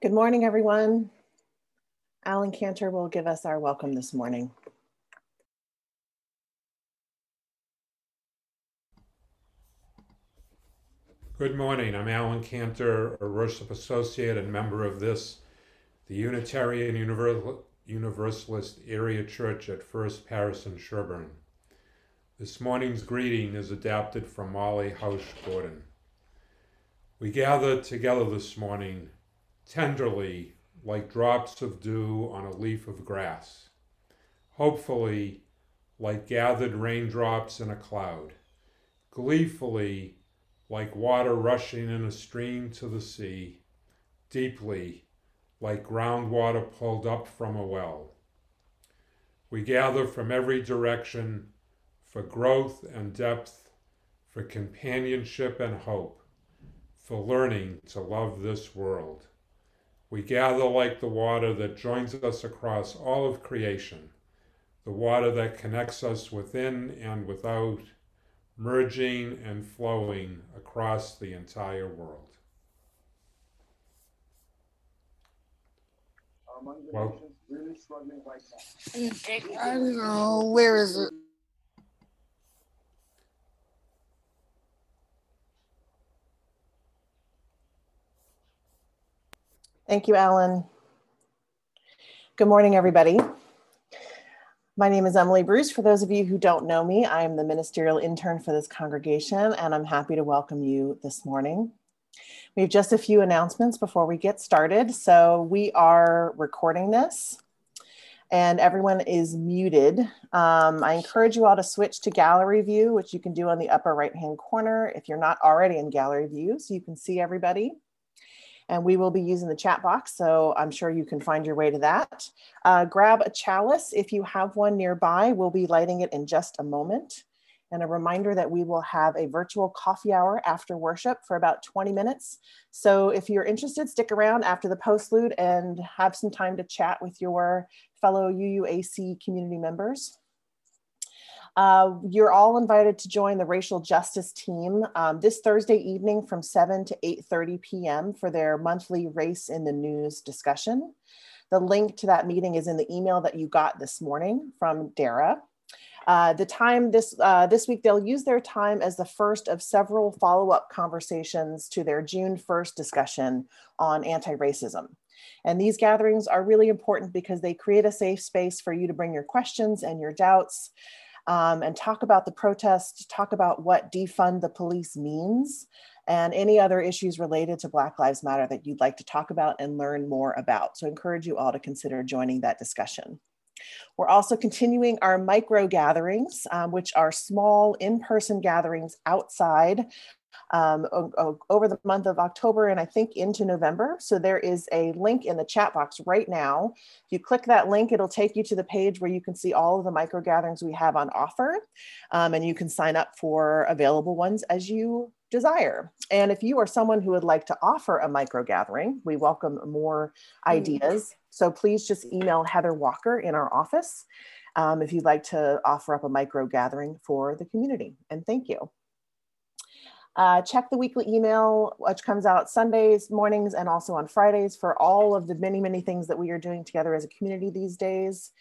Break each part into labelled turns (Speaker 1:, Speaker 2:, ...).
Speaker 1: Good morning, everyone. Alan Cantor will give us our welcome this morning.
Speaker 2: Good morning. I'm Alan Cantor, a worship associate and member of this, the Unitarian Universalist Area Church at First Parish in Sherborn. This morning's greeting is adapted from Molly Housh Gordon. We gather together this morning tenderly like drops of dew on a leaf of grass, hopefully like gathered raindrops in a cloud, gleefully like water rushing in a stream to the sea, deeply like groundwater pulled up from a well. We gather from every direction for growth and depth, for companionship and hope, for learning to love this world. We gather like the water that joins us across all of creation, the water that connects us within and without, merging and flowing across the entire world.
Speaker 3: Well, I don't know. Where is it?
Speaker 1: Thank you, Alan. Good morning, everybody. My name is Emily Bruce. For those of you who don't know me, I am the ministerial intern for this congregation, and I'm happy to welcome you this morning. We have just a few announcements before we get started. So, we are recording this, and everyone is muted. Um, I encourage you all to switch to gallery view, which you can do on the upper right hand corner if you're not already in gallery view, so you can see everybody and we will be using the chat box. So I'm sure you can find your way to that. Uh, grab a chalice if you have one nearby. We'll be lighting it in just a moment. And a reminder that we will have a virtual coffee hour after worship for about 20 minutes. So if you're interested, stick around after the postlude and have some time to chat with your fellow UUAC community members. Uh, you're all invited to join the racial justice team um, this Thursday evening from 7 to 8.30 p.m. for their monthly Race in the News discussion. The link to that meeting is in the email that you got this morning from Dara. Uh, the time this uh, this week they'll use their time as the first of several follow-up conversations to their June 1st discussion on anti-racism. And these gatherings are really important because they create a safe space for you to bring your questions and your doubts um, and talk about the protest, talk about what defund the police means, and any other issues related to Black Lives Matter that you'd like to talk about and learn more about. So I encourage you all to consider joining that discussion. We're also continuing our micro gatherings, um, which are small in-person gatherings outside um, over the month of October and I think into November. So there is a link in the chat box right now. If you click that link, it'll take you to the page where you can see all of the micro gatherings we have on offer. Um, and you can sign up for available ones as you desire. And if you are someone who would like to offer a micro gathering, we welcome more mm. ideas. So please just email Heather Walker in our office um, if you'd like to offer up a micro gathering for the community. And thank you. Uh, check the weekly email, which comes out Sundays, mornings, and also on Fridays for all of the many, many things that we are doing together as a community these days.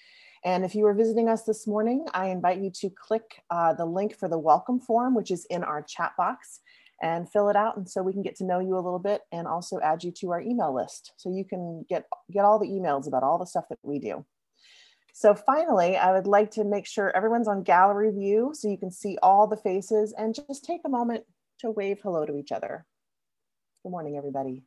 Speaker 1: And if you are visiting us this morning, I invite you to click uh, the link for the welcome form, which is in our chat box, and fill it out. And so we can get to know you a little bit and also add you to our email list. So you can get, get all the emails about all the stuff that we do. So finally, I would like to make sure everyone's on gallery view so you can see all the faces and just take a moment to wave hello to each other. Good morning, everybody.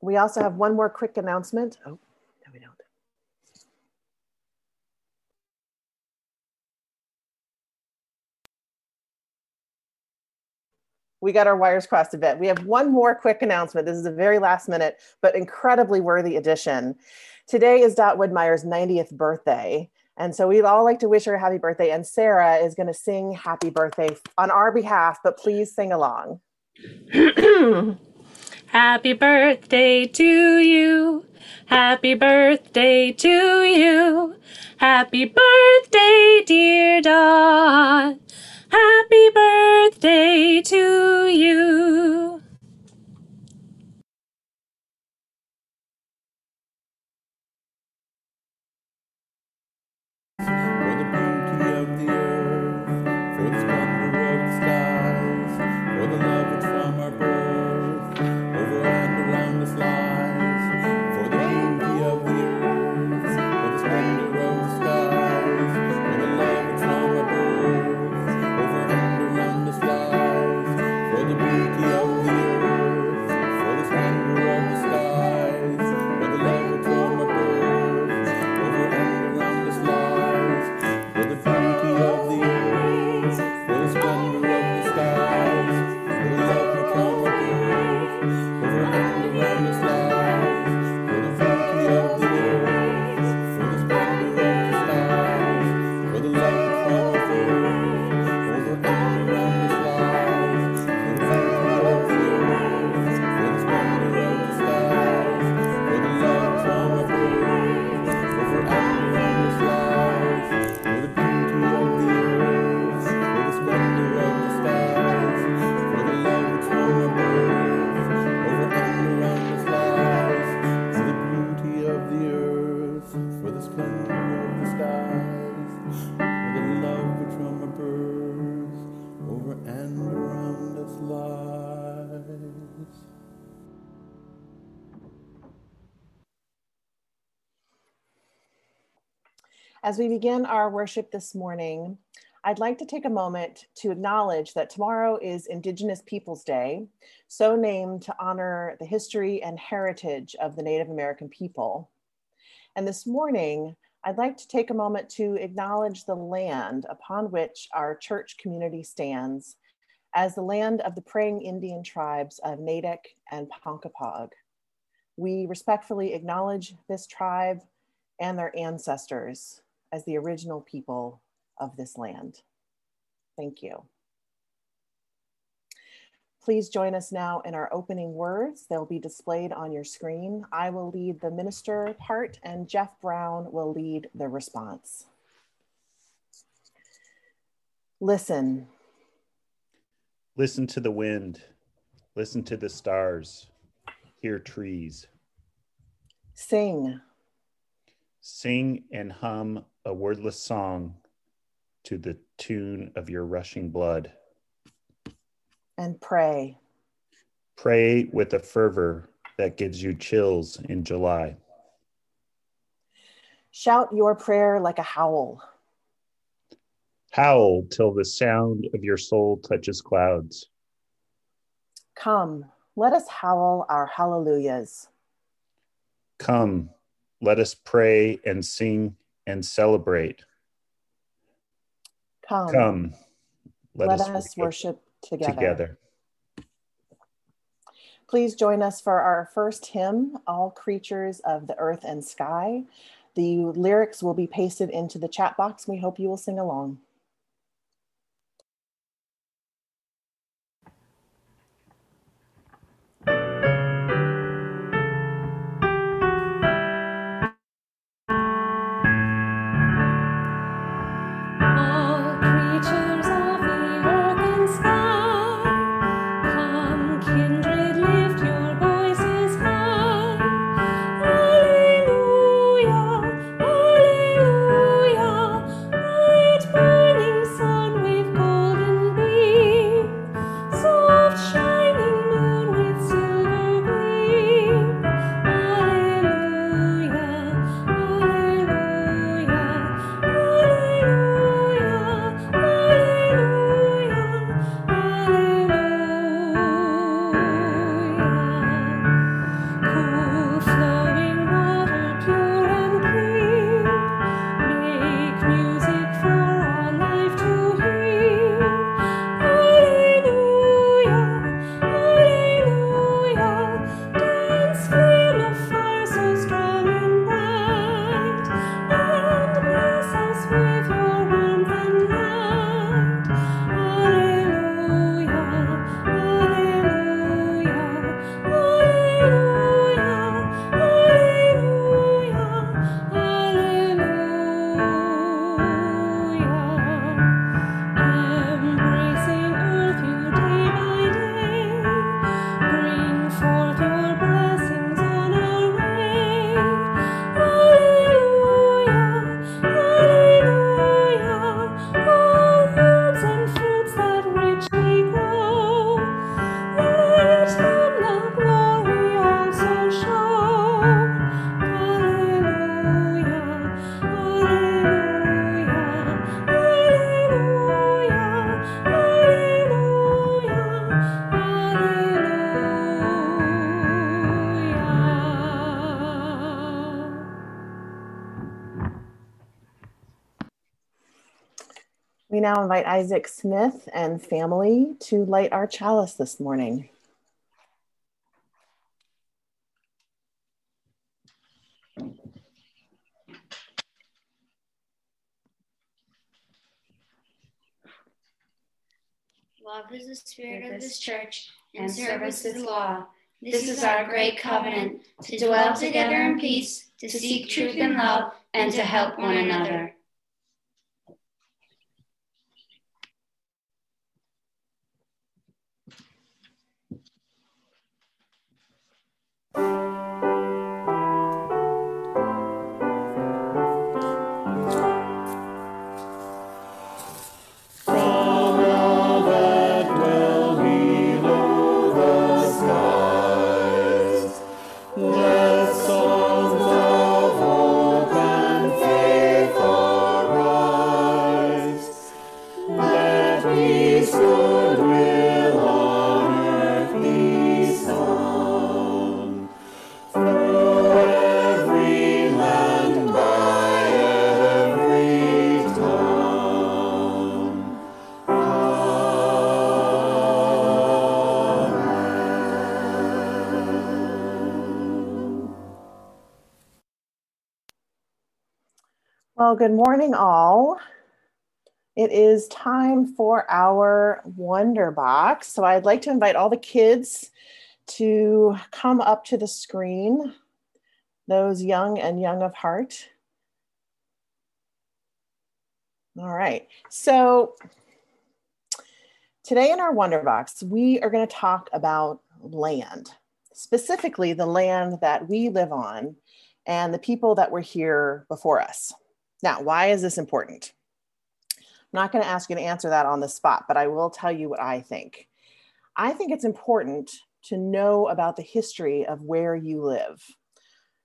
Speaker 1: We also have one more quick announcement. Oh, no, we don't. we got our wires crossed a bit. We have one more quick announcement. This is a very last minute, but incredibly worthy addition. Today is Dot Woodmeyer's 90th birthday. And so we'd all like to wish her a happy birthday. And Sarah is going to sing happy birthday on our behalf, but please sing along.
Speaker 4: happy birthday to you. Happy birthday to you. Happy birthday, dear Dot. Happy birthday to you.
Speaker 5: For the
Speaker 1: As we begin our worship this morning, I'd like to take a moment to acknowledge that tomorrow is Indigenous Peoples Day, so named to honor the history and heritage of the Native American people. And this morning, I'd like to take a moment to acknowledge the land upon which our church community stands as the land of the praying Indian tribes of Natick and Ponkapog. We respectfully acknowledge this tribe and their ancestors as the original people of this land. Thank you. Please join us now in our opening words. They'll be displayed on your screen. I will lead the minister part and Jeff Brown will lead the response. Listen,
Speaker 6: Listen to the wind. Listen to the stars. Hear trees.
Speaker 1: sing,
Speaker 6: Sing and hum a wordless song to the tune of your rushing blood.
Speaker 1: and pray.
Speaker 6: Pray with a fervor that gives you chills in July.
Speaker 1: Shout your prayer like a howl.
Speaker 6: Howl till the sound of your soul touches clouds.
Speaker 1: Come, let us howl our hallelujahs.
Speaker 6: Come, let us pray and sing and celebrate.
Speaker 1: Come,
Speaker 6: Come,
Speaker 1: let, us worship together.
Speaker 6: together.
Speaker 1: Please join us for our first hymn, All Creatures of the Earth and Sky. The lyrics will be pasted into the chat box. We hope you will sing along. Isaac Smith and family to light our chalice this morning.
Speaker 7: Love is the spirit of this church, and service is law. This is our great covenant to dwell together in peace, to seek truth and love, and to help one another.
Speaker 1: Well, good morning, all. It is time for our Wonder Box. So I'd like to invite all the kids to come up to the screen, those young and young of heart. All right. So today in our Wonder Box, we are going to talk about land, specifically the land that we live on and the people that were here before us. Now, why is this important? I'm not going to ask you to answer that on the spot, but I will tell you what I think. I think it's important to know about the history of where you live,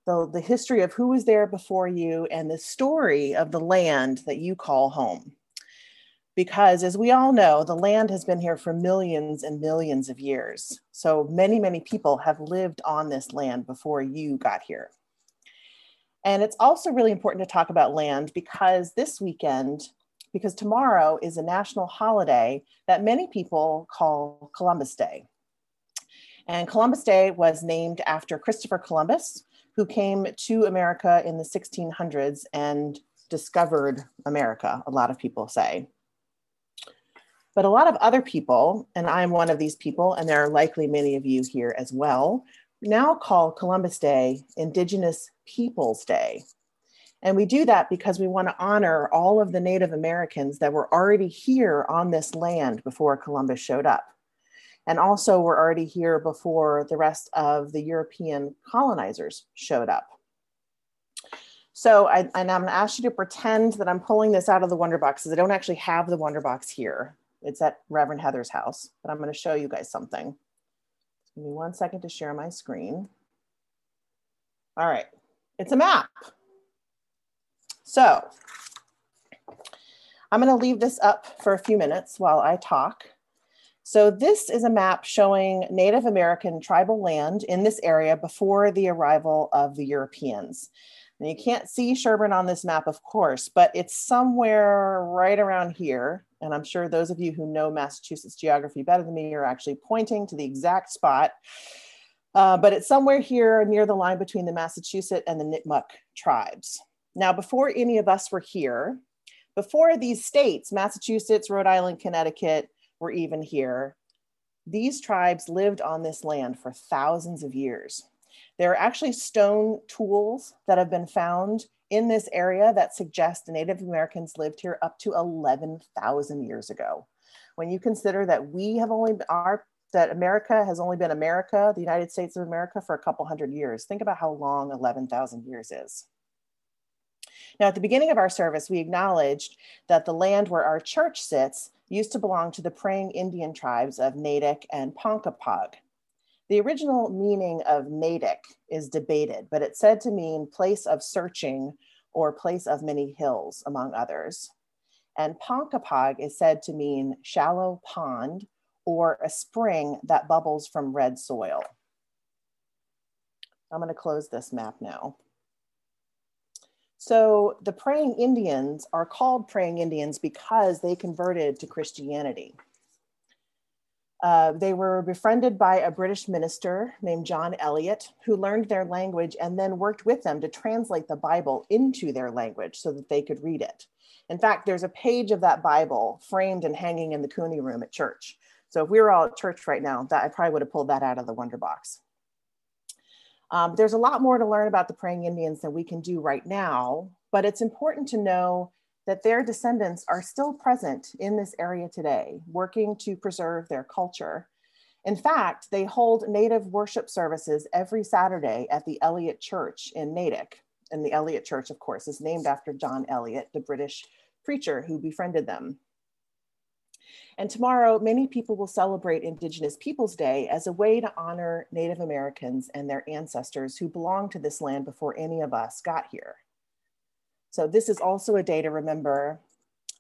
Speaker 1: the, the history of who was there before you, and the story of the land that you call home. Because as we all know, the land has been here for millions and millions of years. So many, many people have lived on this land before you got here. And it's also really important to talk about land because this weekend, because tomorrow is a national holiday that many people call Columbus Day. And Columbus Day was named after Christopher Columbus, who came to America in the 1600s and discovered America, a lot of people say. But a lot of other people, and I'm one of these people, and there are likely many of you here as well, now call Columbus Day Indigenous Peoples Day. And we do that because we want to honor all of the Native Americans that were already here on this land before Columbus showed up. And also were already here before the rest of the European colonizers showed up. So, I, and I'm going to ask you to pretend that I'm pulling this out of the Wonder Box because I don't actually have the Wonder Box here. It's at Reverend Heather's house, but I'm going to show you guys something. Give me one second to share my screen. All right, it's a map. So I'm going to leave this up for a few minutes while I talk. So this is a map showing Native American tribal land in this area before the arrival of the Europeans. And you can't see Sherborn on this map, of course, but it's somewhere right around here. And I'm sure those of you who know Massachusetts geography better than me are actually pointing to the exact spot. Uh, but it's somewhere here near the line between the Massachusetts and the Nipmuc tribes. Now, before any of us were here, before these states, Massachusetts, Rhode Island, Connecticut, were even here, these tribes lived on this land for thousands of years. There are actually stone tools that have been found in this area that suggest Native Americans lived here up to 11,000 years ago. When you consider that we have only our that America has only been America, the United States of America, for a couple hundred years. Think about how long 11,000 years is. Now, at the beginning of our service, we acknowledged that the land where our church sits used to belong to the praying Indian tribes of Natick and Ponkapog. The original meaning of Natick is debated, but it's said to mean place of searching or place of many hills, among others. And Ponkapog is said to mean shallow pond or a spring that bubbles from red soil. I'm going to close this map now. So the praying Indians are called praying Indians because they converted to Christianity. Uh, they were befriended by a British minister named John Eliot, who learned their language and then worked with them to translate the Bible into their language so that they could read it. In fact, there's a page of that Bible framed and hanging in the Cooney room at church. So if we were all at church right now, that I probably would have pulled that out of the Wonder Box. Um, there's a lot more to learn about the praying Indians than we can do right now, but it's important to know that their descendants are still present in this area today, working to preserve their culture. In fact, they hold Native worship services every Saturday at the Eliot Church in Natick. And the Eliot Church, of course, is named after John Eliot, the British preacher who befriended them. And tomorrow, many people will celebrate Indigenous Peoples Day as a way to honor Native Americans and their ancestors who belonged to this land before any of us got here. So this is also a day to remember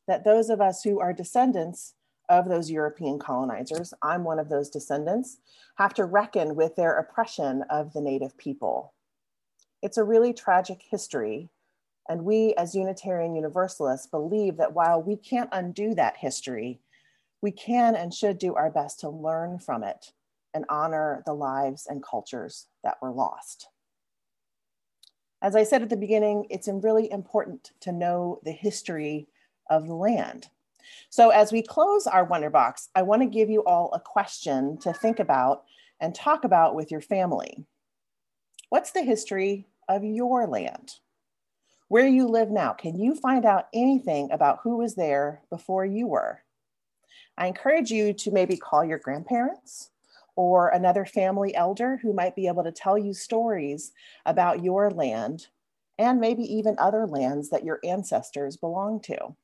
Speaker 1: that those of us who are descendants of those European colonizers, I'm one of those descendants, have to reckon with their oppression of the native people. It's a really tragic history. And we as Unitarian Universalists believe that while we can't undo that history, we can and should do our best to learn from it and honor the lives and cultures that were lost. As I said at the beginning, it's really important to know the history of the land. So as we close our Wonder Box, I wanna give you all a question to think about and talk about with your family. What's the history of your land? Where you live now, can you find out anything about who was there before you were? I encourage you to maybe call your grandparents or another family elder who might be able to tell you stories about your land and maybe even other lands that your ancestors belong to.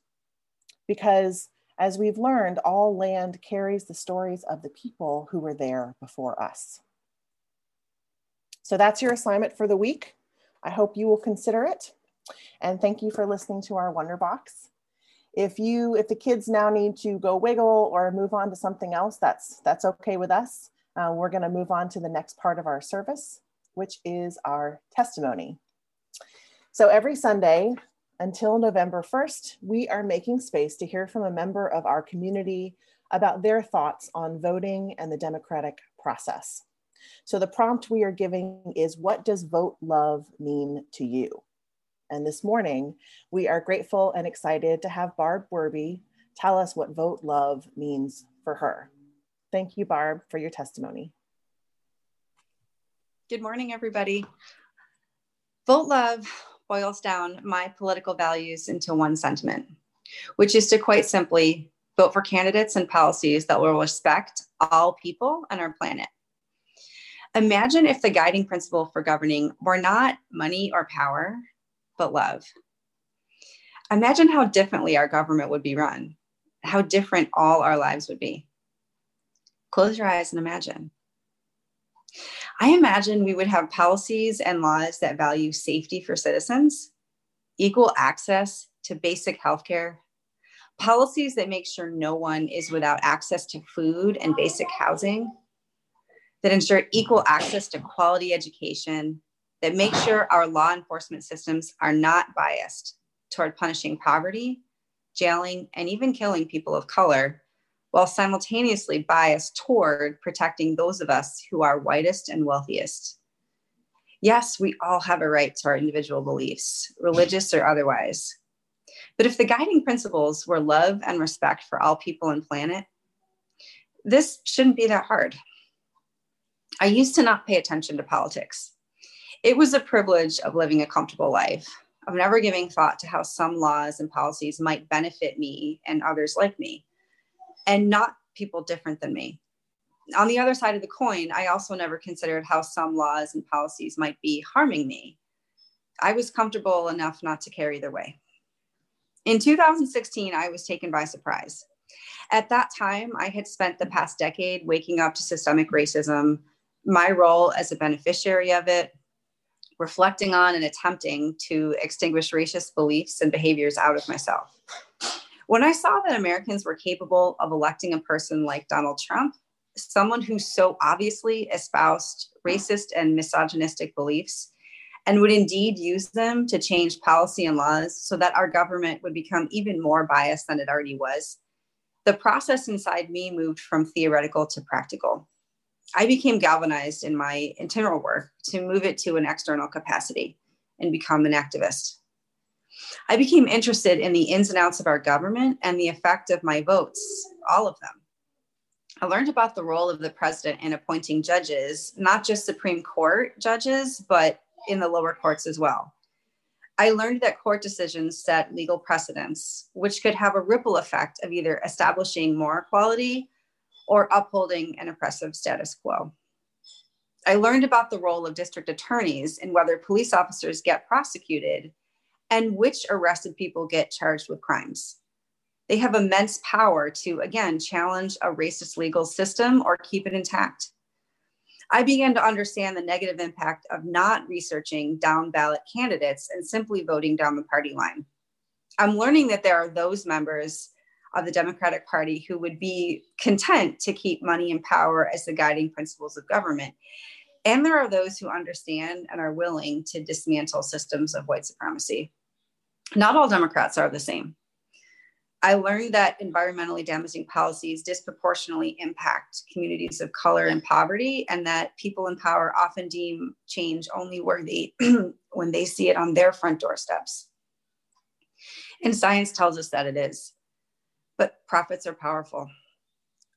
Speaker 1: Because as we've learned, all land carries the stories of the people who were there before us. So that's your assignment for the week. I hope you will consider it. And thank you for listening to our Wonder Box. If you, if the kids now need to go wiggle or move on to something else, that's that's okay with us. Uh, we're going to move on to the next part of our service, which is our testimony. So every Sunday until November 1st, we are making space to hear from a member of our community about their thoughts on voting and the democratic process. So the prompt we are giving is what does vote love mean to you? And this morning, we are grateful and excited to have Barb Werby tell us what vote love means for her. Thank you, Barb, for your testimony.
Speaker 8: Good morning, everybody. Vote Love boils down my political values into one sentiment, which is to quite simply vote for candidates and policies that will respect all people and our planet. Imagine if the guiding principle for governing were not money or power, but love. Imagine how differently our government would be run, how different all our lives would be. Close your eyes and imagine. I imagine we would have policies and laws that value safety for citizens, equal access to basic healthcare, policies that make sure no one is without access to food and basic housing, that ensure equal access to quality education, that make sure our law enforcement systems are not biased toward punishing poverty, jailing, and even killing people of color while simultaneously biased toward protecting those of us who are whitest and wealthiest. Yes, we all have a right to our individual beliefs, religious or otherwise. But if the guiding principles were love and respect for all people and planet, this shouldn't be that hard. I used to not pay attention to politics. It was a privilege of living a comfortable life, of never giving thought to how some laws and policies might benefit me and others like me and not people different than me. On the other side of the coin, I also never considered how some laws and policies might be harming me. I was comfortable enough not to care either way. In 2016, I was taken by surprise. At that time, I had spent the past decade waking up to systemic racism, my role as a beneficiary of it, reflecting on and attempting to extinguish racist beliefs and behaviors out of myself. When I saw that Americans were capable of electing a person like Donald Trump, someone who so obviously espoused racist and misogynistic beliefs, and would indeed use them to change policy and laws so that our government would become even more biased than it already was, the process inside me moved from theoretical to practical. I became galvanized in my internal work to move it to an external capacity and become an activist. I became interested in the ins and outs of our government and the effect of my votes, all of them. I learned about the role of the president in appointing judges, not just Supreme Court judges, but in the lower courts as well. I learned that court decisions set legal precedents, which could have a ripple effect of either establishing more equality or upholding an oppressive status quo. I learned about the role of district attorneys and whether police officers get prosecuted and which arrested people get charged with crimes. They have immense power to, again, challenge a racist legal system or keep it intact. I began to understand the negative impact of not researching down ballot candidates and simply voting down the party line. I'm learning that there are those members of the Democratic Party who would be content to keep money and power as the guiding principles of government. And there are those who understand and are willing to dismantle systems of white supremacy. Not all Democrats are the same. I learned that environmentally damaging policies disproportionately impact communities of color and poverty, and that people in power often deem change only worthy when they see it on their front doorsteps. And science tells us that it is. But profits are powerful.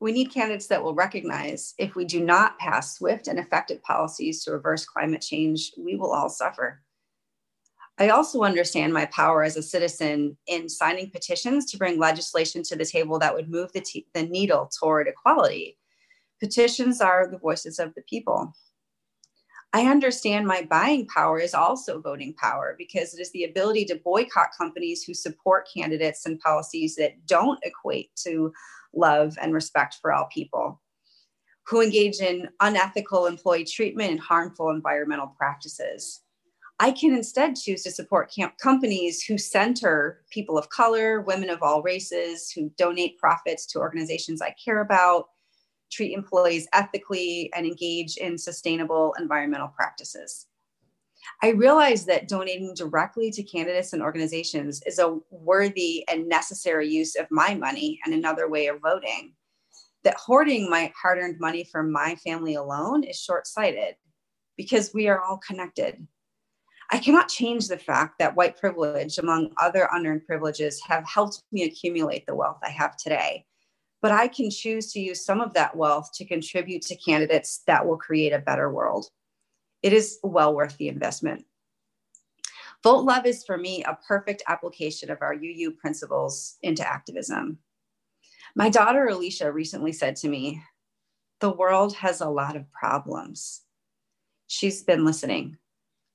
Speaker 8: We need candidates that will recognize if we do not pass swift and effective policies to reverse climate change, we will all suffer. I also understand my power as a citizen in signing petitions to bring legislation to the table that would move the, the needle toward equality. Petitions are the voices of the people. I understand my buying power is also voting power because it is the ability to boycott companies who support candidates and policies that don't equate to love and respect for all people, who engage in unethical employee treatment and harmful environmental practices. I can instead choose to support companies who center people of color, women of all races, who donate profits to organizations I care about, treat employees ethically, and engage in sustainable environmental practices. I realize that donating directly to candidates and organizations is a worthy and necessary use of my money and another way of voting. That hoarding my hard earned money for my family alone is short sighted because we are all connected. I cannot change the fact that white privilege, among other unearned privileges, have helped me accumulate the wealth I have today. But I can choose to use some of that wealth to contribute to candidates that will create a better world. It is well worth the investment. Vote Love is for me a perfect application of our UU principles into activism. My daughter Alicia recently said to me, The world has a lot of problems. She's been listening.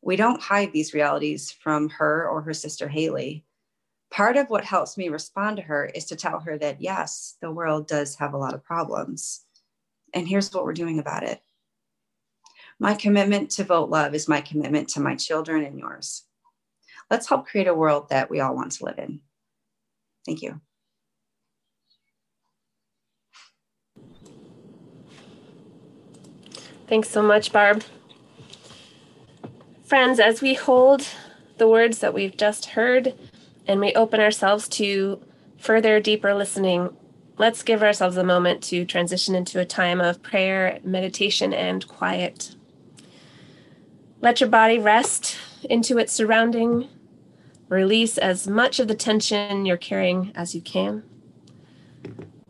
Speaker 8: We don't hide these realities from her or her sister Haley. Part of what helps me respond to her is to tell her that yes, the world does have a lot of problems. And here's what we're doing about it. My commitment to vote love is my commitment to my children and yours. Let's help create a world that we all want to live in. Thank you.
Speaker 9: Thanks so much, Barb. Friends, as we hold the words that we've just heard and we open ourselves to further, deeper listening, let's give ourselves a moment to transition into a time of prayer, meditation, and quiet. Let your body rest into its surrounding. Release as much of the tension you're carrying as you can.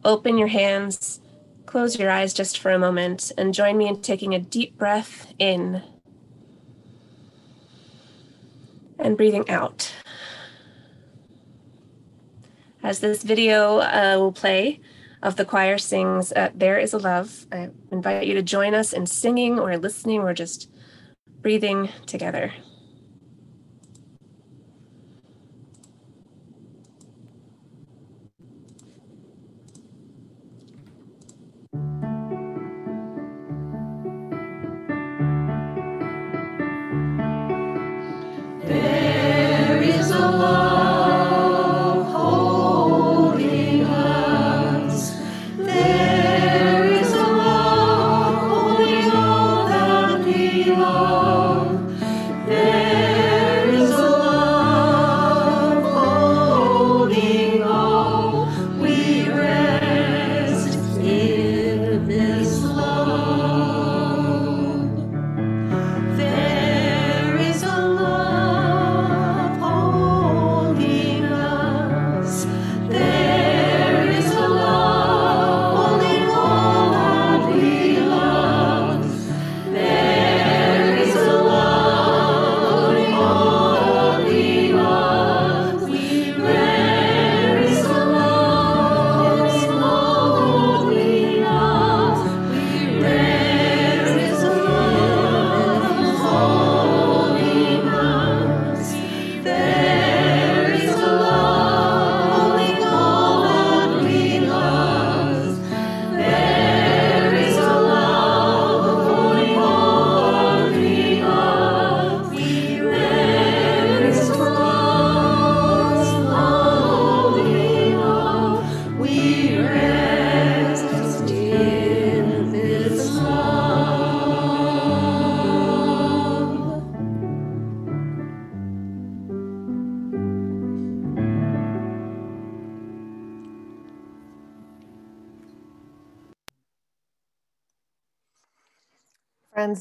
Speaker 9: Open your hands, close your eyes just for a moment, and join me in taking a deep breath in and breathing out. As this video uh, will play of the choir sings uh, There is a Love, I invite you to join us in singing or listening or just breathing together.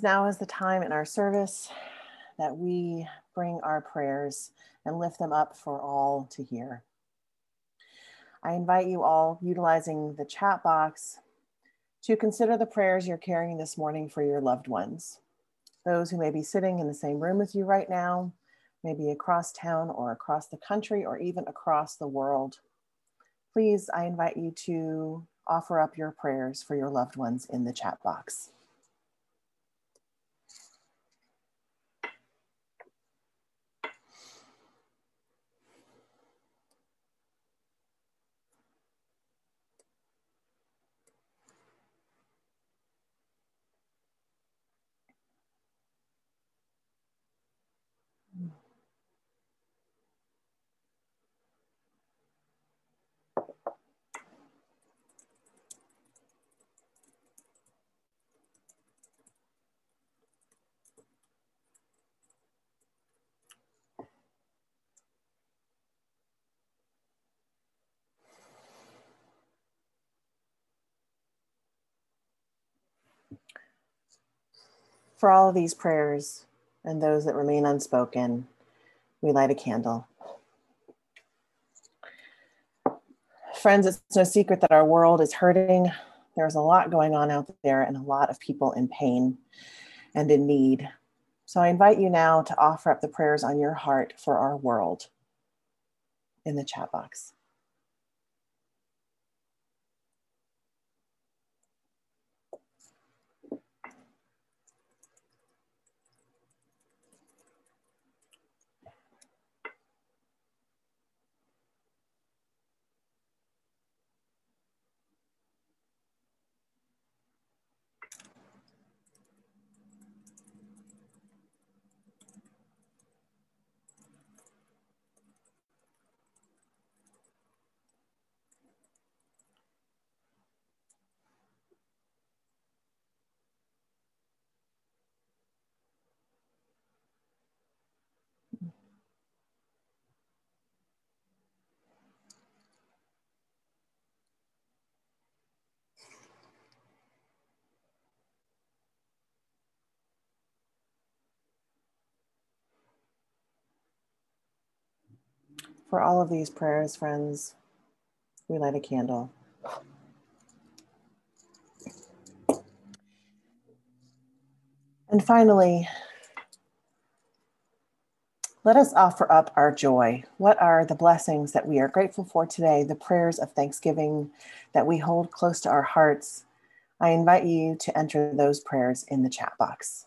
Speaker 1: Now is the time in our service that we bring our prayers and lift them up for all to hear. I invite you all, utilizing the chat box, to consider the prayers you're carrying this morning for your loved ones. Those who may be sitting in the same room with you right now, maybe across town or across the country or even across the world. Please, I invite you to offer up your prayers for your loved ones in the chat box. For all of these prayers and those that remain unspoken, we light a candle. Friends, it's no secret that our world is hurting. There's a lot going on out there and a lot of people in pain and in need. So I invite you now to offer up the prayers on your heart for our world in the chat box. For all of these prayers, friends, we light a candle. And finally, let us offer up our joy. What are the blessings that we are grateful for today, the prayers of thanksgiving that we hold close to our hearts? I invite you to enter those prayers in the chat box.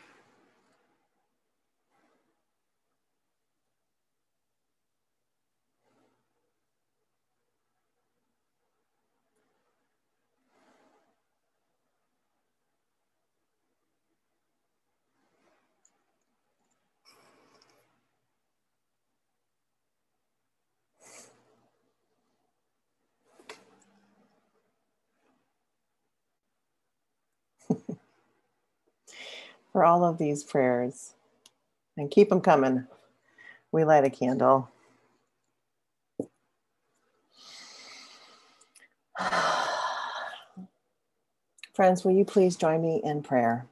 Speaker 1: for all of these prayers and keep them coming. We light a candle. Friends, will you please join me in prayer?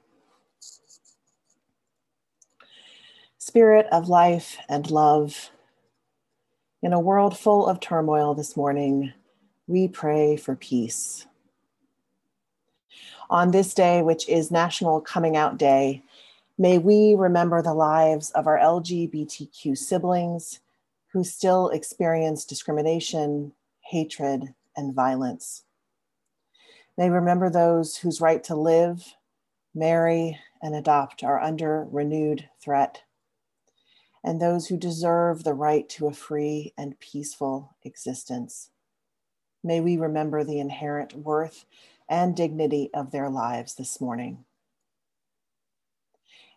Speaker 1: Spirit of life and love, in a world full of turmoil this morning, we pray for peace on this day, which is National Coming Out Day, may we remember the lives of our LGBTQ siblings who still experience discrimination, hatred, and violence. May we remember those whose right to live, marry, and adopt are under renewed threat, and those who deserve the right to a free and peaceful existence. May we remember the inherent worth and dignity of their lives this morning.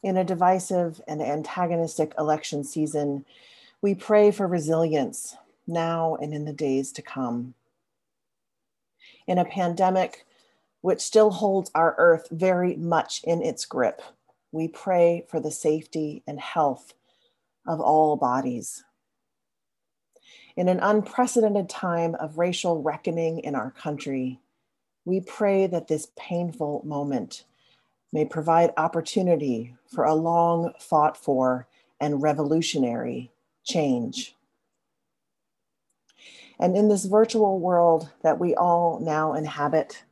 Speaker 1: In a divisive and antagonistic election season, we pray for resilience now and in the days to come. In a pandemic which still holds our earth very much in its grip, we pray for the safety and health of all bodies. In an unprecedented time of racial reckoning in our country, we pray that this painful moment may provide opportunity for a long fought for and revolutionary change. And in this virtual world that we all now inhabit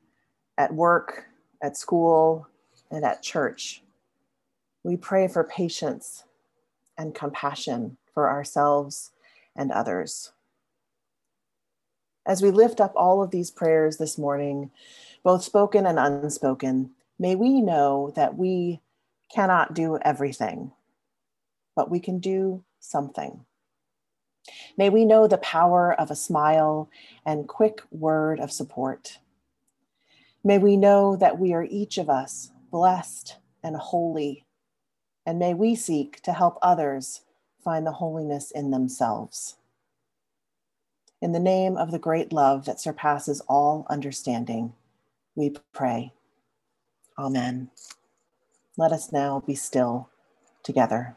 Speaker 1: at work, at school, and at church, we pray for patience and compassion for ourselves and others. As we lift up all of these prayers this morning, both spoken and unspoken, may we know that we cannot do everything, but we can do something. May we know the power of a smile and quick word of support. May we know that we are each of us blessed and holy, and may we seek to help others find the holiness in themselves. In the name of the great love that surpasses all understanding, we pray. Amen. Let us now be still together.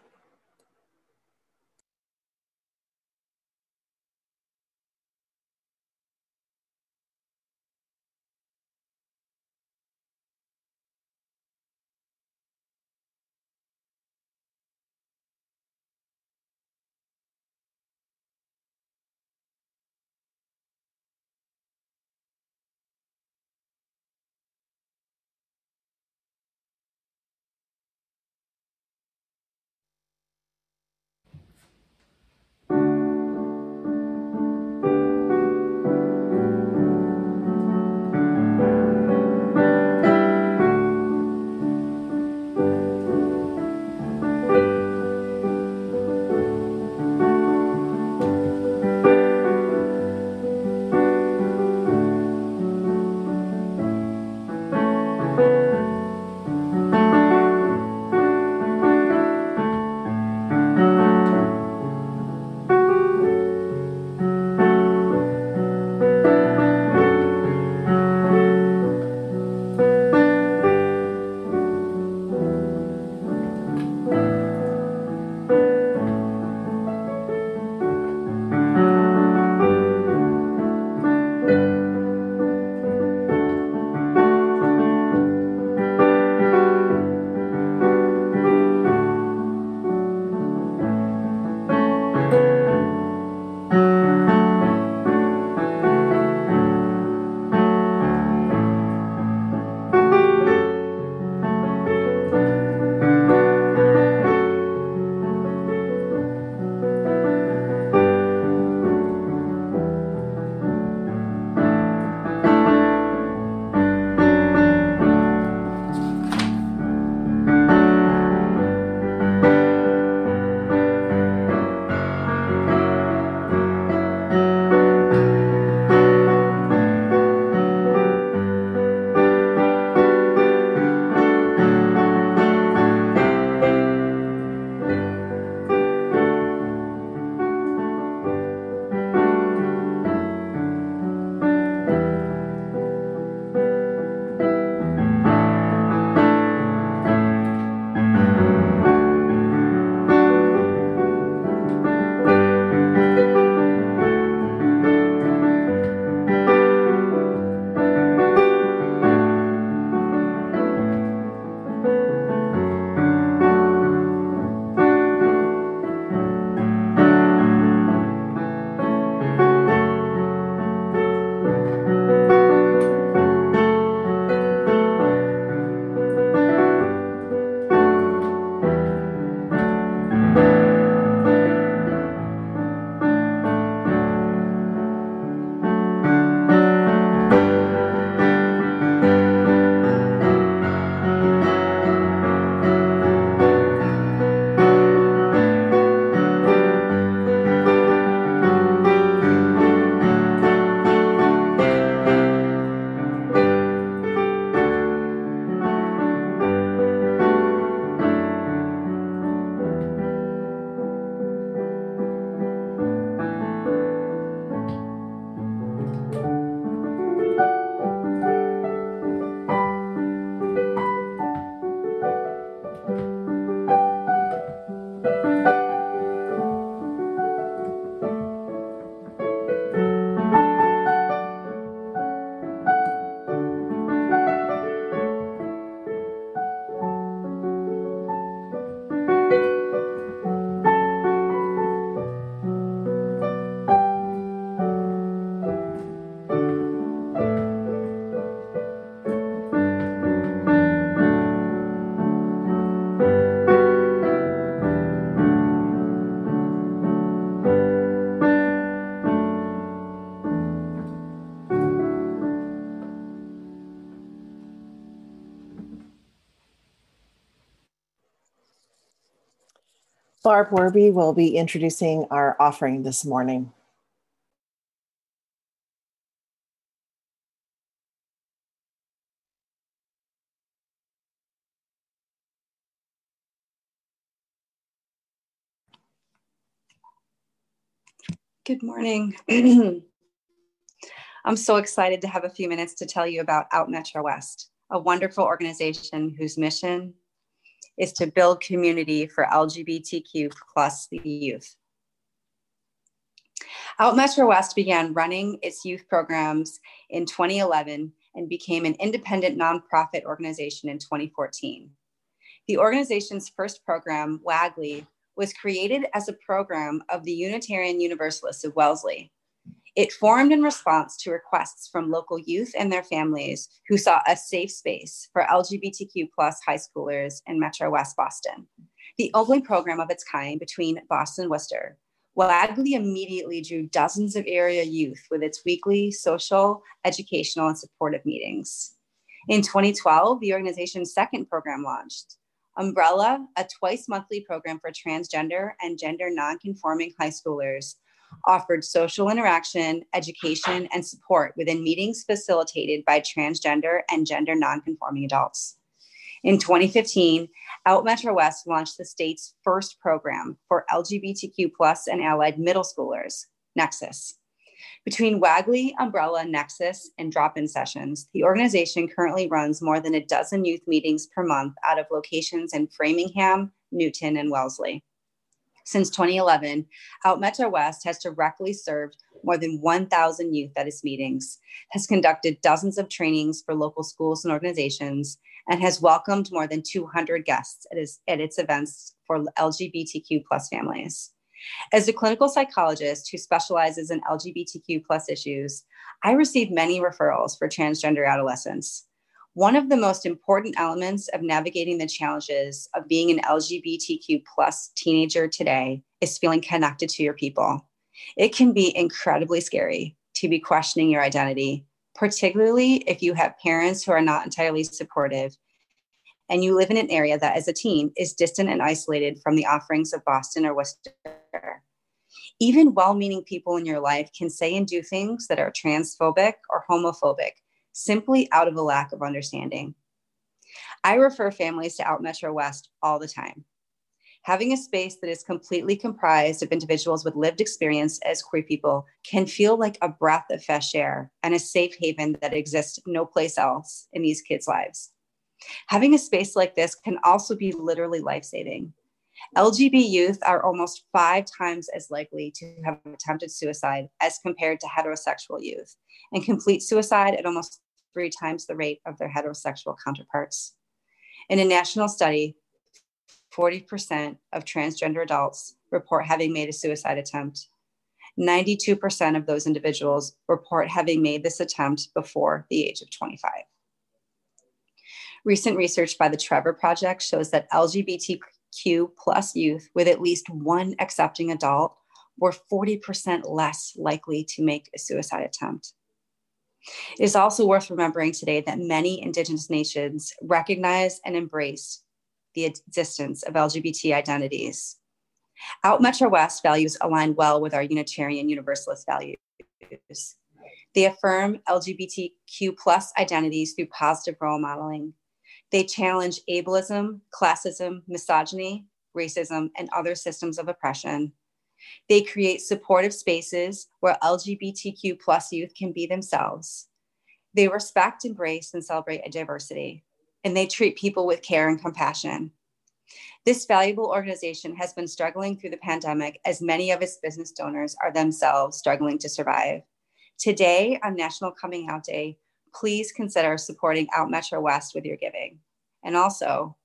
Speaker 1: Barb Werby will be introducing our offering this morning.
Speaker 8: Good morning. I'm so excited to have a few minutes to tell you about Out Metro West, a wonderful organization whose mission is to build community for LGBTQ plus youth. Out Metro West began running its youth programs in 2011 and became an independent nonprofit organization in 2014. The organization's first program, WAGLY, was created as a program of the Unitarian Universalists of Wellesley. It formed in response to requests from local youth and their families who saw a safe space for LGBTQ plus high schoolers in Metro West Boston, the only program of its kind between Boston and Worcester. WAGLY immediately drew dozens of area youth with its weekly social, educational, and supportive meetings. In 2012, the organization's second program launched, Umbrella, a twice monthly program for transgender and gender nonconforming high schoolers, offered social interaction, education, and support within meetings facilitated by transgender and gender nonconforming adults. In 2015, Out Metro West launched the state's first program for LGBTQ plus and allied middle schoolers, Nexus. Between WAGLY, Umbrella, Nexus, and drop in sessions, the organization currently runs more than a dozen youth meetings per month out of locations in Framingham, Newton, and Wellesley. Since 2011, Out Metro West has directly served more than 1,000 youth at its meetings, has conducted dozens of trainings for local schools and organizations, and has welcomed more than 200 guests at its, at its events for LGBTQ plus families. As a clinical psychologist who specializes in LGBTQ plus issues, I receive many referrals for transgender adolescents. One of the most important elements of navigating the challenges of being an LGBTQ plus teenager today is feeling connected to your people. It can be incredibly scary to be questioning your identity, particularly if you have parents who are not entirely supportive and you live in an area that as a teen is distant and isolated from the offerings of Boston or Worcester. Even well meaning people in your life can say and do things that are transphobic or homophobic simply out of a lack of understanding. I refer families to Out Metro West all the time. Having a space that is completely comprised of individuals with lived experience as queer people can feel like a breath of fresh air and a safe haven that exists no place else in these kids' lives. Having a space like this can also be literally life saving. LGB youth are almost five times as likely to have attempted suicide as compared to heterosexual youth, and complete suicide at almost three times the rate of their heterosexual counterparts. In a national study, 40% of transgender adults report having made a suicide attempt. 92% of those individuals report having made this attempt before the age of 25. Recent research by the Trevor Project shows that LGBTQ plus youth with at least one accepting adult were 40% less likely to make a suicide attempt. It is also worth remembering today that many Indigenous nations recognize and embrace the existence of LGBT identities. Out Metro West values align well with our Unitarian Universalist values. They affirm LGBTQ plus identities through positive role modeling. They challenge ableism, classism, misogyny, racism, and other systems of oppression. They create supportive spaces where LGBTQ plus youth can be themselves. They respect, embrace, and celebrate a diversity, and they treat people with care and compassion. This valuable organization has been struggling through the pandemic as many of its business donors are themselves struggling to survive. Today, on National Coming Out Day, please consider supporting Out Metro West with your giving. And also,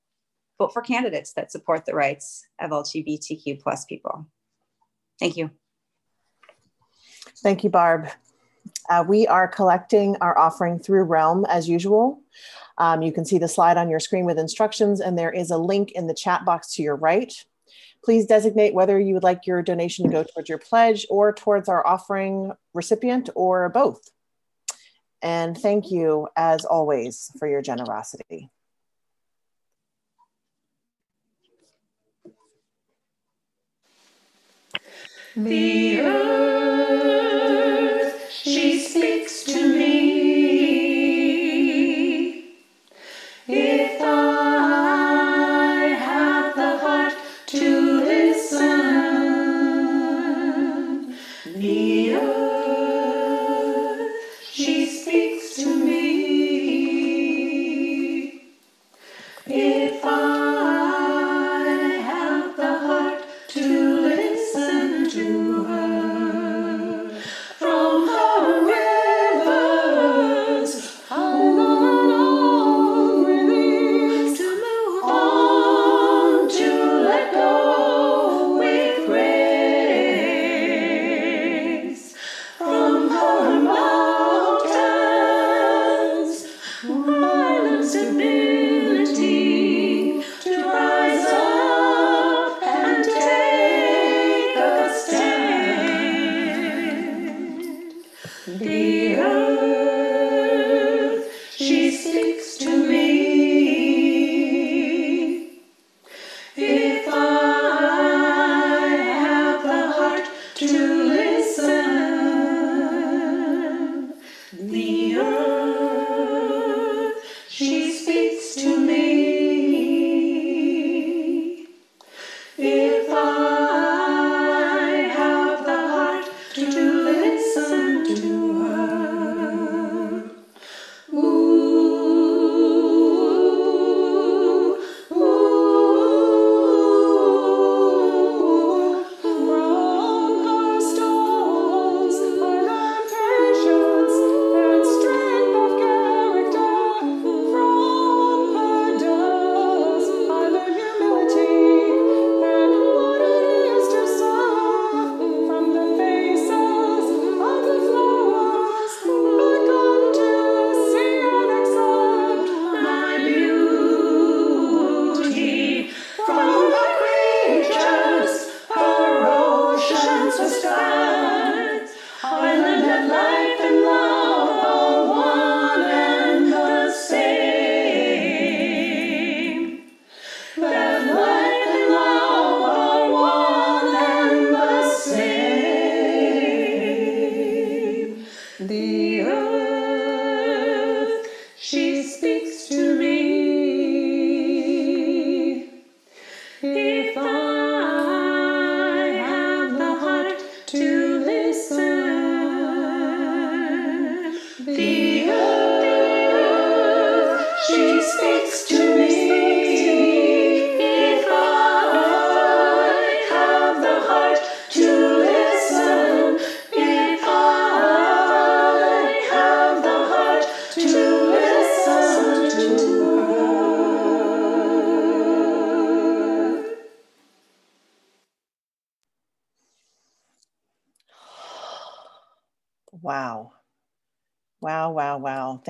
Speaker 8: vote for candidates that support the rights of LGBTQ plus people. Thank you.
Speaker 1: Thank you, Barb. Uh, we are collecting our offering through Realm as usual. Um, you can see the slide on your screen with instructions, and there is a link in the chat box to your right. Please designate whether you would like your donation to go towards your pledge or towards our offering recipient or both. And thank you, as always, for your generosity.
Speaker 9: The earth, she speaks to me.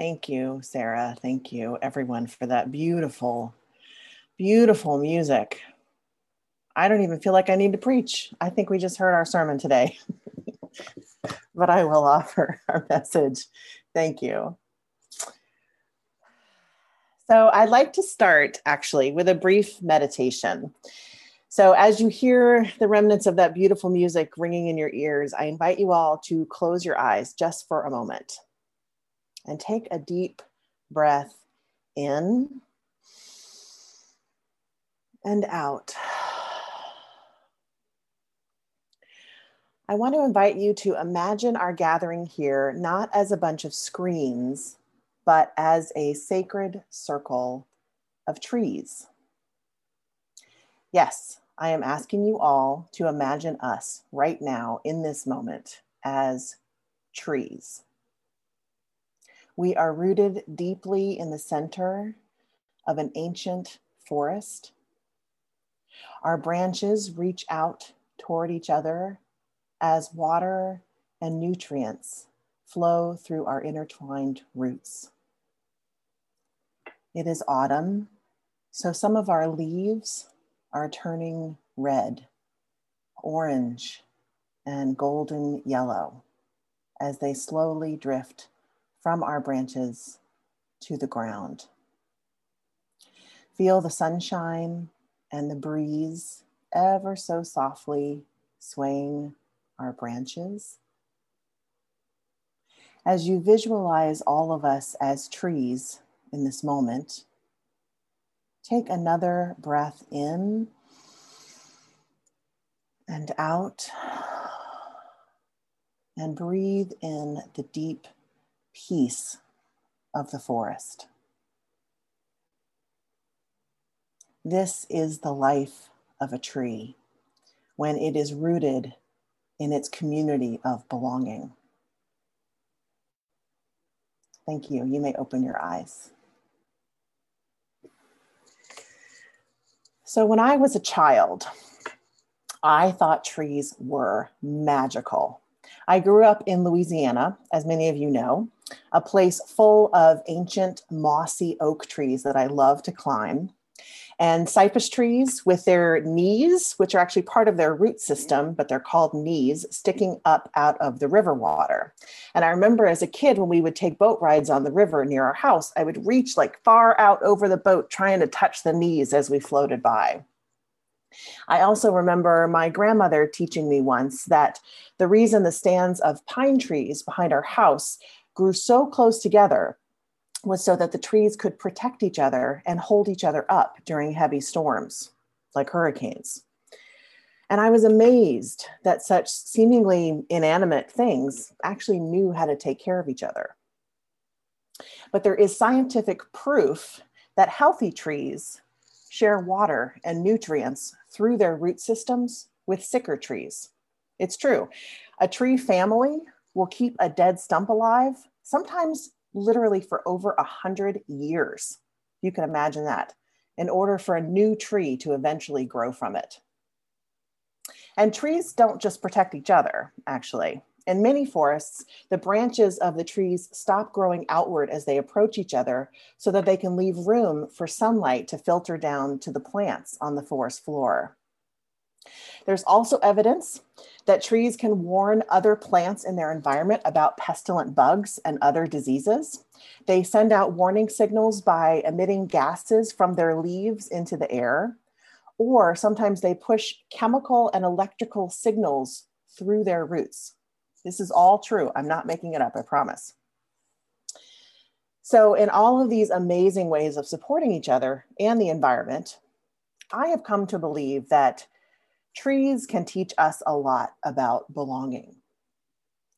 Speaker 1: Thank you, Sarah. Thank you, everyone, for that beautiful, beautiful music. I don't even feel like I need to preach. I think we just heard our sermon today, but I will offer our message. Thank you. So, I'd like to start actually with a brief meditation. So, as you hear the remnants of that beautiful music ringing in your ears, I invite you all to close your eyes just for a moment and take a deep breath in and out. I want to invite you to imagine our gathering here not as a bunch of screens, but as a sacred circle of trees. Yes, I am asking you all to imagine us right now in this moment as trees. We are rooted deeply in the center of an ancient forest. Our branches reach out toward each other as water and nutrients flow through our intertwined roots. It is autumn, so some of our leaves are turning red, orange, and golden yellow as they slowly drift from our branches to the ground. Feel the sunshine and the breeze ever so softly swaying our branches. As you visualize all of us as trees in this moment, take another breath in and out, and breathe in the deep peace of the forest. This is the life of a tree when it is rooted in its community of belonging. Thank you. You may open your eyes. So, when I was a child, I thought trees were magical. I grew up in Louisiana, as many of you know, a place full of ancient mossy oak trees that I love to climb and cypress trees with their knees, which are actually part of their root system, but they're called knees, sticking up out of the river water. And I remember as a kid when we would take boat rides on the river near our house, I would reach like far out over the boat trying to touch the knees as we floated by. I also remember my grandmother teaching me once that the reason the stands of pine trees behind our house grew so close together was so that the trees could protect each other and hold each other up during heavy storms, like hurricanes. And I was amazed that such seemingly inanimate things actually knew how to take care of each other. But there is scientific proof that healthy trees share water and nutrients through their root systems with sicker trees. It's true. A tree family will keep a dead stump alive, sometimes literally for over a hundred years. You can imagine that in order for a new tree to eventually grow from it. And trees don't just protect each other, actually. In many forests, the branches of the trees stop growing outward as they approach each other so that they can leave room for sunlight to filter down to the plants on the forest floor. There's also evidence that trees can warn other plants in their environment about pestilent bugs and other diseases. They send out warning signals by emitting gases from their leaves into the air, or sometimes they push chemical and electrical signals through their roots. This is all true. I'm not making it up, I promise. So, in all of these amazing ways of supporting each other and the environment, I have come to believe that trees can teach us a lot about belonging.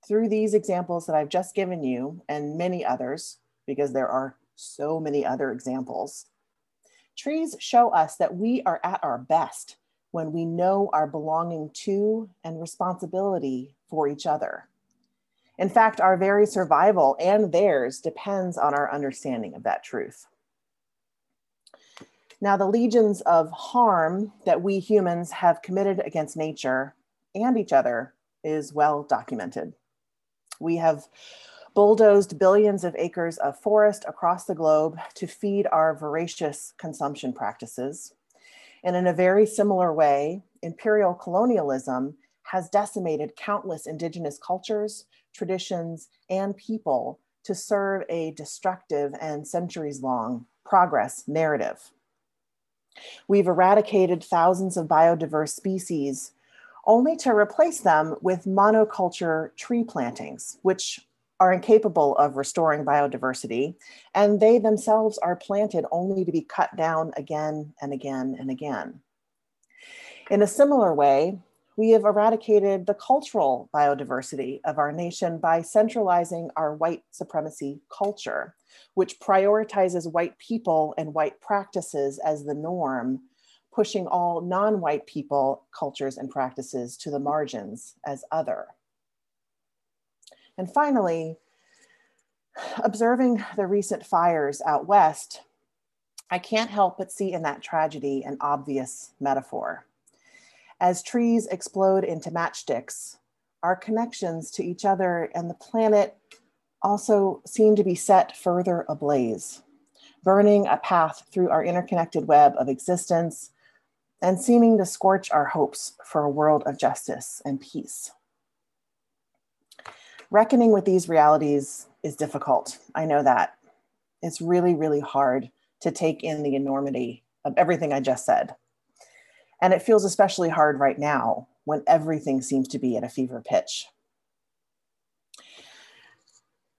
Speaker 1: Through these examples that I've just given you, and many others, because there are so many other examples, trees show us that we are at our best when we know our belonging to and responsibility for each other. In fact, our very survival and theirs depends on our understanding of that truth. Now, the legions of harm that we humans have committed against nature and each other is well documented. We have bulldozed billions of acres of forest across the globe to feed our voracious consumption practices. And in a very similar way, imperial colonialism has decimated countless indigenous cultures, traditions, and people to serve a destructive and centuries long progress narrative. We've eradicated thousands of biodiverse species only to replace them with monoculture tree plantings, which are incapable of restoring biodiversity, and they themselves are planted only to be cut down again and again and again. In a similar way, we have eradicated the cultural biodiversity of our nation by centralizing our white supremacy culture, which prioritizes white people and white practices as the norm, pushing all non white people, cultures, and practices to the margins as other. And finally, observing the recent fires out west, I can't help but see in that tragedy an obvious metaphor. As trees explode into matchsticks, our connections to each other and the planet also seem to be set further ablaze, burning a path through our interconnected web of existence and seeming to scorch our hopes for a world of justice and peace. Reckoning with these realities is difficult. I know that. It's really, really hard to take in the enormity of everything I just said. And it feels especially hard right now when everything seems to be at a fever pitch.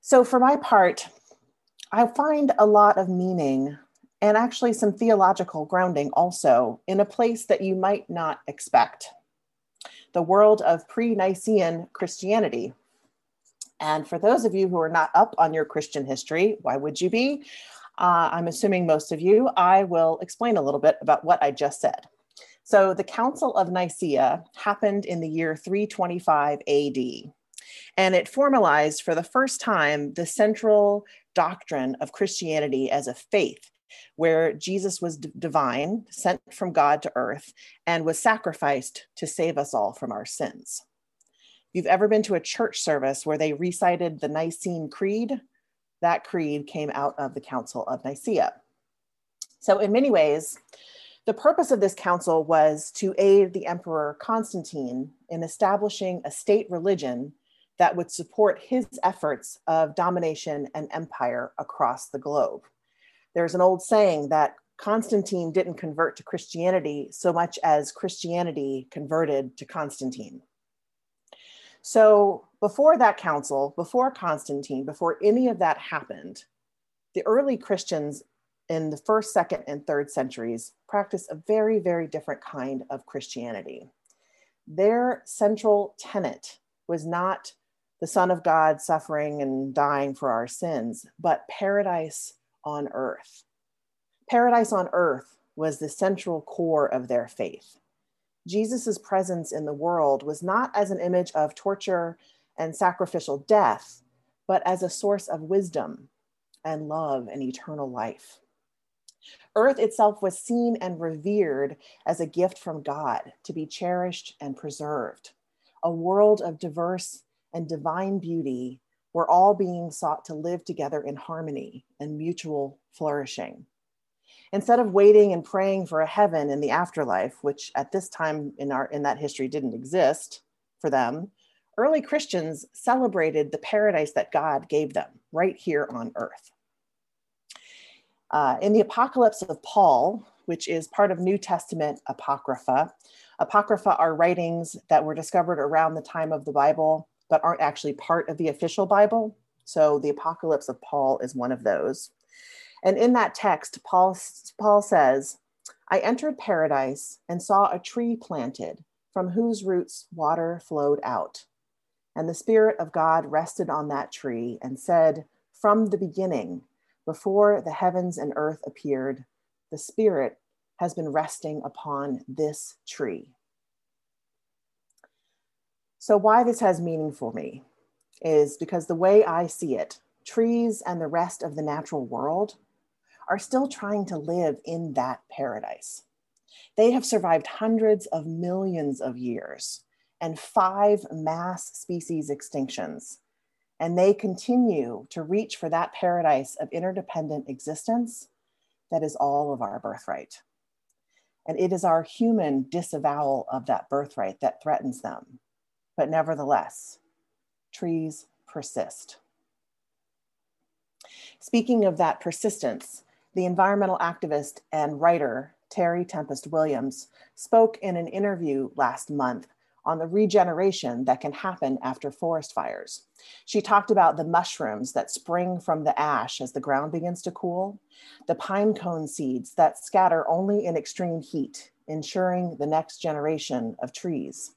Speaker 1: So, for my part, I find a lot of meaning and actually some theological grounding also in a place that you might not expect the world of pre Nicene Christianity. And for those of you who are not up on your Christian history, why would you be? Uh, I'm assuming most of you, I will explain a little bit about what I just said. So, the Council of Nicaea happened in the year 325 AD, and it formalized for the first time the central doctrine of Christianity as a faith, where Jesus was d- divine, sent from God to earth, and was sacrificed to save us all from our sins. If you've ever been to a church service where they recited the Nicene Creed, that creed came out of the Council of Nicaea. So, in many ways, the purpose of this council was to aid the Emperor Constantine in establishing a state religion that would support his efforts of domination and empire across the globe. There's an old saying that Constantine didn't convert to Christianity so much as Christianity converted to Constantine. So, before that council, before Constantine, before any of that happened, the early Christians in the first, second, and third centuries practiced a very, very different kind of Christianity. Their central tenet was not the Son of God suffering and dying for our sins, but paradise on earth. Paradise on earth was the central core of their faith. Jesus' presence in the world was not as an image of torture and sacrificial death, but as a source of wisdom and love and eternal life. Earth itself was seen and revered as a gift from God to be cherished and preserved, a world of diverse and divine beauty where all beings sought to live together in harmony and mutual flourishing. Instead of waiting and praying for a heaven in the afterlife, which at this time in, our, in that history didn't exist for them, early Christians celebrated the paradise that God gave them right here on earth. Uh, in the Apocalypse of Paul, which is part of New Testament Apocrypha, Apocrypha are writings that were discovered around the time of the Bible, but aren't actually part of the official Bible. So the Apocalypse of Paul is one of those. And in that text, Paul, Paul says, I entered paradise and saw a tree planted from whose roots water flowed out. And the Spirit of God rested on that tree and said, From the beginning, before the heavens and earth appeared, the Spirit has been resting upon this tree. So, why this has meaning for me is because the way I see it, trees and the rest of the natural world are still trying to live in that paradise. They have survived hundreds of millions of years and five mass species extinctions. And they continue to reach for that paradise of interdependent existence that is all of our birthright. And it is our human disavowal of that birthright that threatens them. But nevertheless, trees persist. Speaking of that persistence, the environmental activist and writer Terry Tempest Williams spoke in an interview last month on the regeneration that can happen after forest fires. She talked about the mushrooms that spring from the ash as the ground begins to cool, the pine cone seeds that scatter only in extreme heat, ensuring the next generation of trees.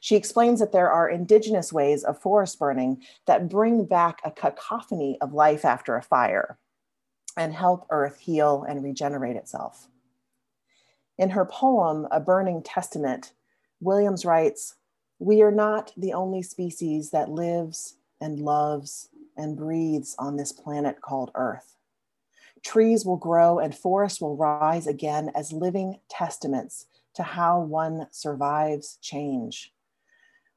Speaker 1: She explains that there are indigenous ways of forest burning that bring back a cacophony of life after a fire and help Earth heal and regenerate itself. In her poem, A Burning Testament, Williams writes We are not the only species that lives and loves and breathes on this planet called Earth. Trees will grow and forests will rise again as living testaments to how one survives change.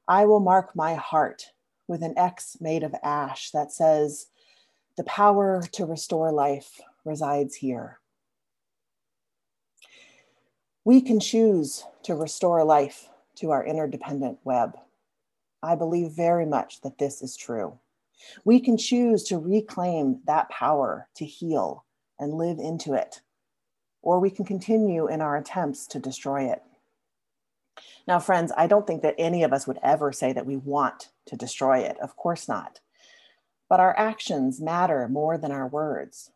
Speaker 1: I will mark my heart with an X made of ash that says, The power to restore life resides here. We can choose to restore life to our interdependent web. I believe very much that this is true. We can choose to reclaim that power to heal and live into it, or we can continue in our attempts to destroy it. Now, friends, I don't think that any of us would ever say that we want to destroy it. Of course not. But our actions matter more than our words.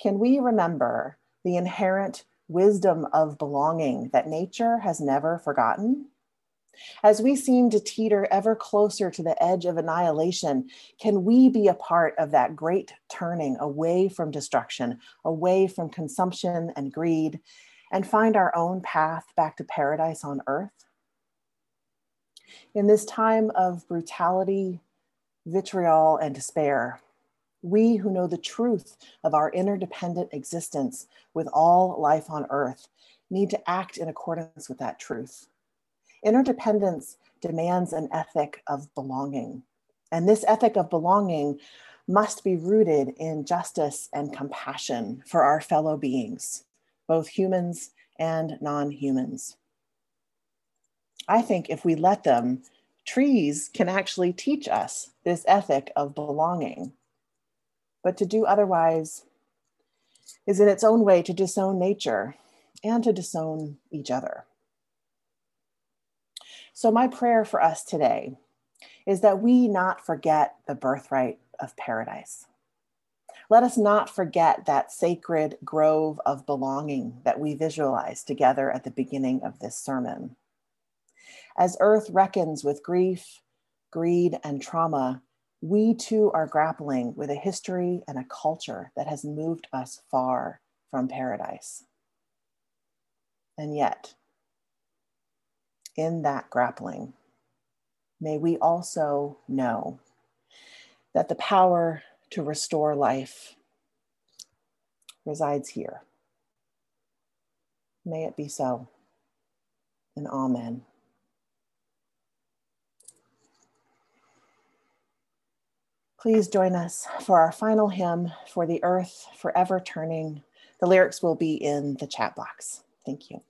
Speaker 1: Can we remember the inherent wisdom of belonging that nature has never forgotten? As we seem to teeter ever closer to the edge of annihilation, can we be a part of that great turning away from destruction, away from consumption and greed, and find our own path back to paradise on earth? In this time of brutality, vitriol, and despair, we who know the truth of our interdependent existence with all life on earth need to act in accordance with that truth. Interdependence demands an ethic of belonging. And this ethic of belonging must be rooted in justice and compassion for our fellow beings, both humans and non humans. I think if we let them, trees can actually teach us this ethic of belonging. But to do otherwise is in its own way to disown nature and to disown each other. So, my prayer for us today is that we not forget the birthright of paradise. Let us not forget that sacred grove of belonging that we visualized together at the beginning of this sermon. As earth reckons with grief, greed, and trauma, we too are grappling with a history and a culture that has moved us far from paradise. And yet, in that grappling, may we also know that the power to restore life resides here. May it be so. And amen. Please join us for our final hymn, For the Earth Forever Turning. The lyrics will be in the chat box. Thank you.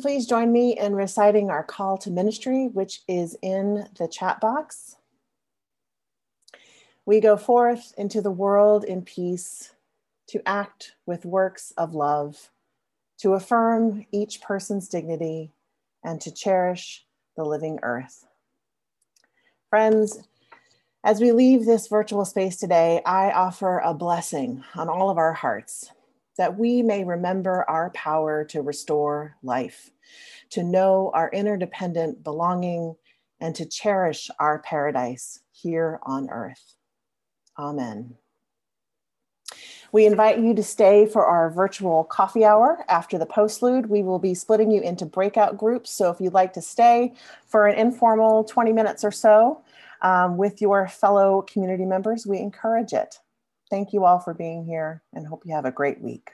Speaker 1: Please join me in reciting our call to ministry, which is in the chat box. We go forth into the world in peace to act with works of love, to affirm each person's dignity, and to cherish the living earth. Friends, as we leave this virtual space today, I offer a blessing on all of our hearts that we may remember our power to restore life, to know our interdependent belonging, and to cherish our paradise here on earth. Amen. We invite you to stay for our virtual coffee hour after the postlude. We will be splitting you into breakout groups. So if you'd like to stay for an informal 20 minutes or so um, with your fellow community members, we encourage it. Thank you all for being here and hope you have a great week.